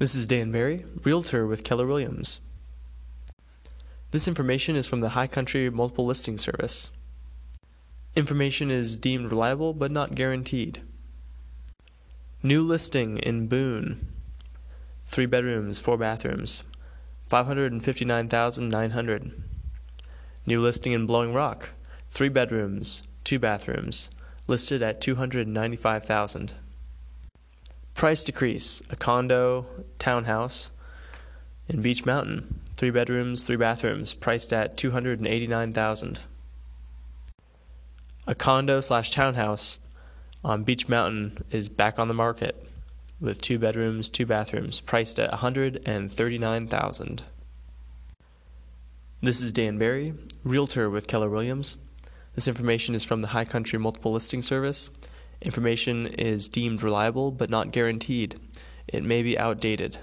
This is Dan Barry, Realtor with Keller Williams. This information is from the High Country Multiple Listing Service. Information is deemed reliable but not guaranteed. New listing in Boone. Three bedrooms, four bathrooms. 559,900. New listing in Blowing Rock. Three bedrooms, two bathrooms. Listed at 295,000. Price decrease: a condo townhouse in Beech Mountain, three bedrooms, three bathrooms, priced at 289,000. A condo slash townhouse on Beech Mountain is back on the market with two bedrooms, two bathrooms, priced at 139,000. This is Dan Barry, Realtor with Keller Williams. This information is from the High Country Multiple Listing Service. Information is deemed reliable but not guaranteed. It may be outdated.